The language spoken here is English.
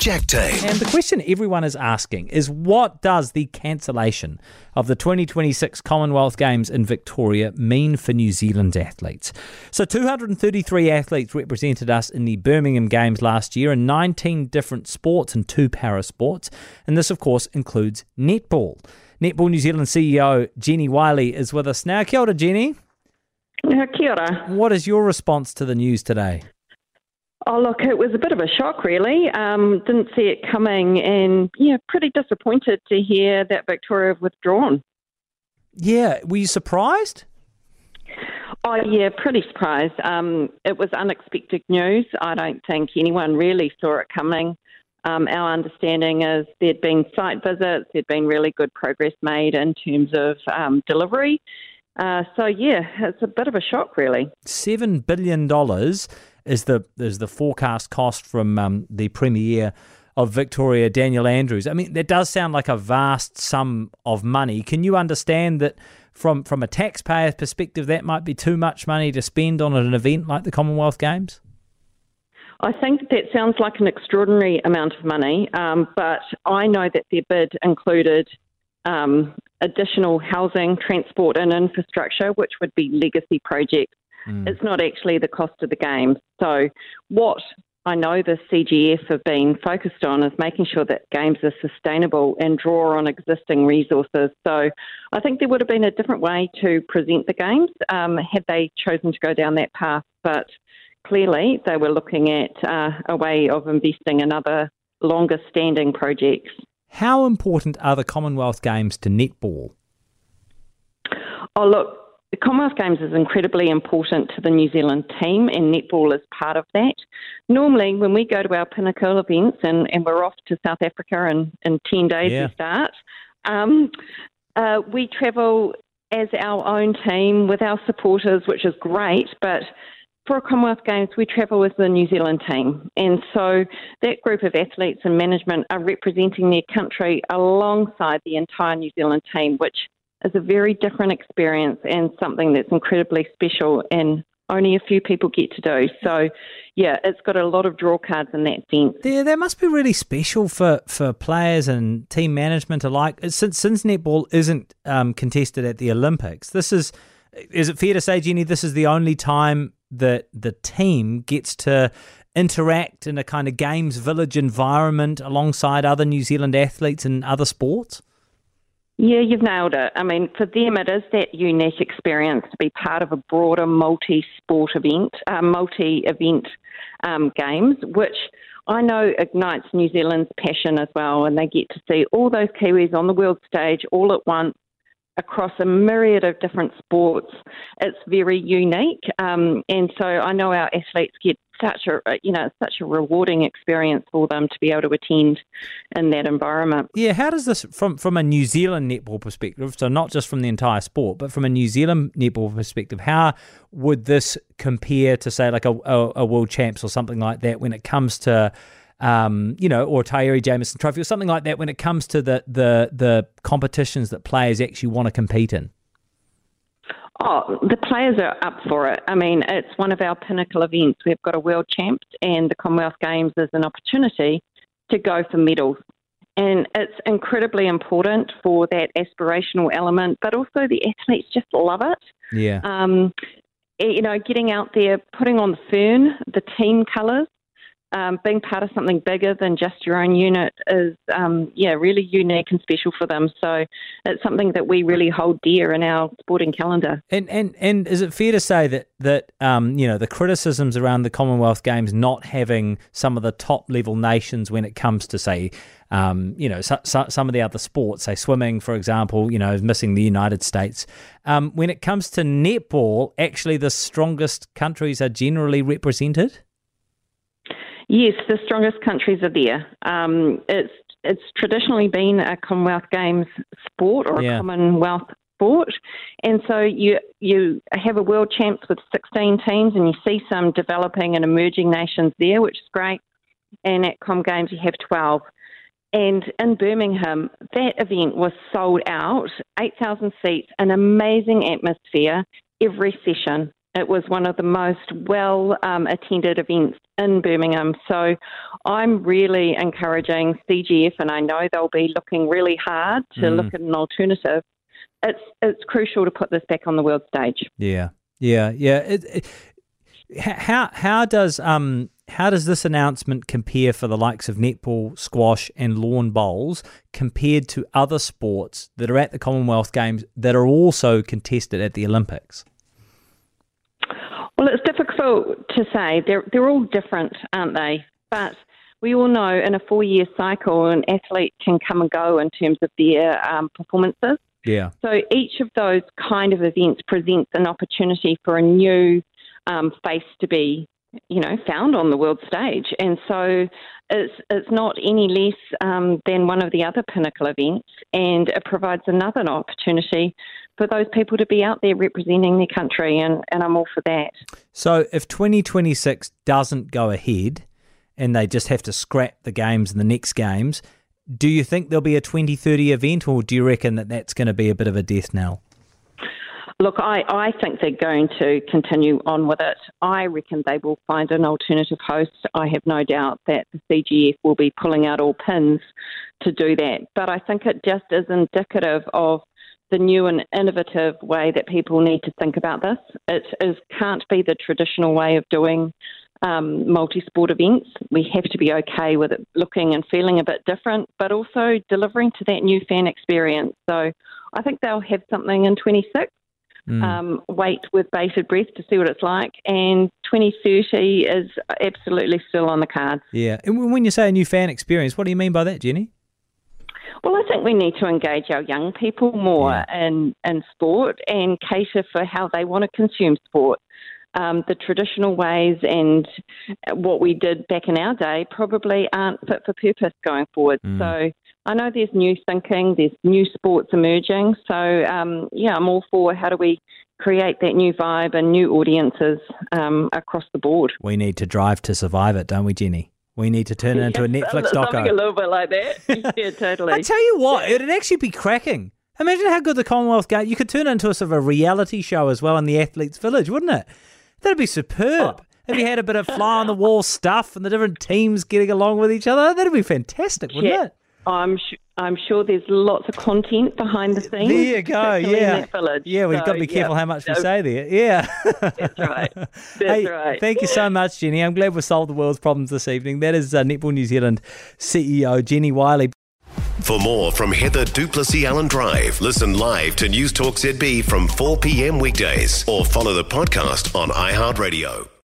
Jack Tame. And the question everyone is asking is what does the cancellation of the 2026 Commonwealth Games in Victoria mean for New Zealand athletes? So, 233 athletes represented us in the Birmingham Games last year in 19 different sports and two para sports. And this, of course, includes netball. Netball New Zealand CEO Jennie Wyllie is with us now. Kia ora, Jennie. Kia ora. What is your response to the news today? Oh, look, it was a bit of a shock, really. Um, didn't see it coming, and yeah, pretty disappointed to hear that Victoria have withdrawn. Yeah, were you surprised? Oh, yeah, pretty surprised. Um, it was unexpected news. I don't think anyone really saw it coming. Um, our understanding is there'd been site visits, there'd been really good progress made in terms of um, delivery. Uh, so yeah, it's a bit of a shock, really. Seven billion dollars is the is the forecast cost from um, the premier of Victoria, Daniel Andrews. I mean, that does sound like a vast sum of money. Can you understand that from from a taxpayer perspective, that might be too much money to spend on an event like the Commonwealth Games? I think that sounds like an extraordinary amount of money, um, but I know that their bid included um, additional housing, transport, and infrastructure, which would be legacy projects Mm. It's not actually the cost of the game. So, what I know the CGF have been focused on is making sure that games are sustainable and draw on existing resources. So, I think there would have been a different way to present the games um, had they chosen to go down that path. But clearly, they were looking at uh, a way of investing in other longer standing projects. How important are the Commonwealth Games to netball? Oh, look, the Commonwealth Games is incredibly important to the New Zealand team, and netball is part of that. Normally, when we go to our pinnacle events and, and we're off to South Africa in, in 10 days yeah. we start, um, uh, we travel as our own team with our supporters, which is great, but for Commonwealth Games, we travel as the New Zealand team. And so that group of athletes and management are representing their country alongside the entire New Zealand team, which is a very different experience and something that's incredibly special and only a few people get to do. So, yeah, it's got a lot of draw cards in that sense. Yeah, that must be really special for, for players and team management alike. Since since netball isn't um, contested at the Olympics, this is is it fair to say, Jennie, this is the only time that the team gets to interact in a kind of games village environment alongside other New Zealand athletes in other sports? Yeah, you've nailed it. I mean, for them, it is that unique experience to be part of a broader multi sport event, uh, multi event um, games, which I know ignites New Zealand's passion as well. And they get to see all those Kiwis on the world stage all at once across a myriad of different sports. It's very unique. Um, and so I know our athletes get such a you know such a rewarding experience for them to be able to attend in that environment. Yeah, how does this from from a New Zealand netball perspective? So not just from the entire sport, but from a New Zealand netball perspective, how would this compare to say like a, a, a world champs or something like that when it comes to um, you know, or Taini Jamison Trophy or something like that when it comes to the the the competitions that players actually want to compete in? Oh, the players are up for it. I mean, it's one of our pinnacle events. We've got a world champs, and the Commonwealth Games is an opportunity to go for medals. And it's incredibly important for that aspirational element, but also the athletes just love it. Yeah. Um, you know, getting out there, putting on the fern, the team colours, um, being part of something bigger than just your own unit is, um, yeah, really unique and special for them. So it's something that we really hold dear in our sporting calendar. And and and is it fair to say that that um, you know the criticisms around the Commonwealth Games not having some of the top level nations when it comes to say. Um, you know, so, so, some of the other sports, say swimming, for example, you know, missing the United States. Um, when it comes to netball, actually, the strongest countries are generally represented. Yes, the strongest countries are there. Um, it's it's traditionally been a Commonwealth Games sport or yeah. a Commonwealth sport, and so you you have a world champs with 16 teams, and you see some developing and emerging nations there, which is great. And at Com Games, you have 12. And in Birmingham, that event was sold out, 8,000 seats, an amazing atmosphere every session. It was one of the most well um, attended events in Birmingham. So I'm really encouraging CGF, and I know they'll be looking really hard to mm. look at an alternative. It's it's crucial to put this back on the world stage. Yeah, yeah, yeah. It, it, how how does um how does this announcement compare for the likes of netball, squash, and lawn bowls compared to other sports that are at the Commonwealth Games that are also contested at the Olympics? Well, it's difficult to say. They're, they're all different, aren't they? But we all know in a four year cycle, an athlete can come and go in terms of their um, performances. Yeah. So each of those kind of events presents an opportunity for a new um, face to be, you know, found on the world stage. And so it's it's not any less um, than one of the other pinnacle events, and it provides another opportunity for those people to be out there representing their country, and, and I'm all for that. So if 2026 doesn't go ahead, and they just have to scrap the games in the next games, do you think there'll be a 2030 event, or do you reckon that that's going to be a bit of a death knell? Look, I, I think they're going to continue on with it. I reckon they will find an alternative host. I have no doubt that the CGF will be pulling out all pins to do that. But I think it just is indicative of the new and innovative way that people need to think about this. It is, can't be the traditional way of doing um, multi sport events. We have to be okay with it looking and feeling a bit different, but also delivering to that new fan experience. So I think they'll have something in 26 Mm. Um, wait with bated breath to see what it's like. And 2030 is absolutely still on the cards. Yeah. And when you say a new fan experience, what do you mean by that, Jennie? Well, I think we need to engage our young people more yeah. in, in sport and cater for how they want to consume sport. Um, the traditional ways and what we did back in our day probably aren't fit for purpose going forward. Mm. So I know there's new thinking, there's new sports emerging. So, um, yeah, I'm all for how do we create that new vibe and new audiences um, across the board. We need to drive to survive it, don't we, Jennie? We need to turn it into a Netflix doco. Something a little bit like that. yeah, totally. I tell you what, it'd actually be cracking. Imagine how good the Commonwealth game. You could turn it into a sort of a reality show as well in the athletes' village, wouldn't it? That'd be superb. Oh. If you had a bit of fly on the wall stuff and the different teams getting along with each other, that'd be fantastic, wouldn't yeah. it? I'm sh- I'm sure there's lots of content behind the scenes. There you go. Yeah, yeah, we've so, got to be careful how much we say there. Yeah, that's right. That's hey, right. Thank you so much, Jennie. I'm glad we solved the world's problems this evening. That is uh, Netball New Zealand CEO Jennie Wyllie. For more from Heather du Plessis-Allen Drive, listen live to News Talk ZB from 4 p.m. weekdays or follow the podcast on iHeartRadio.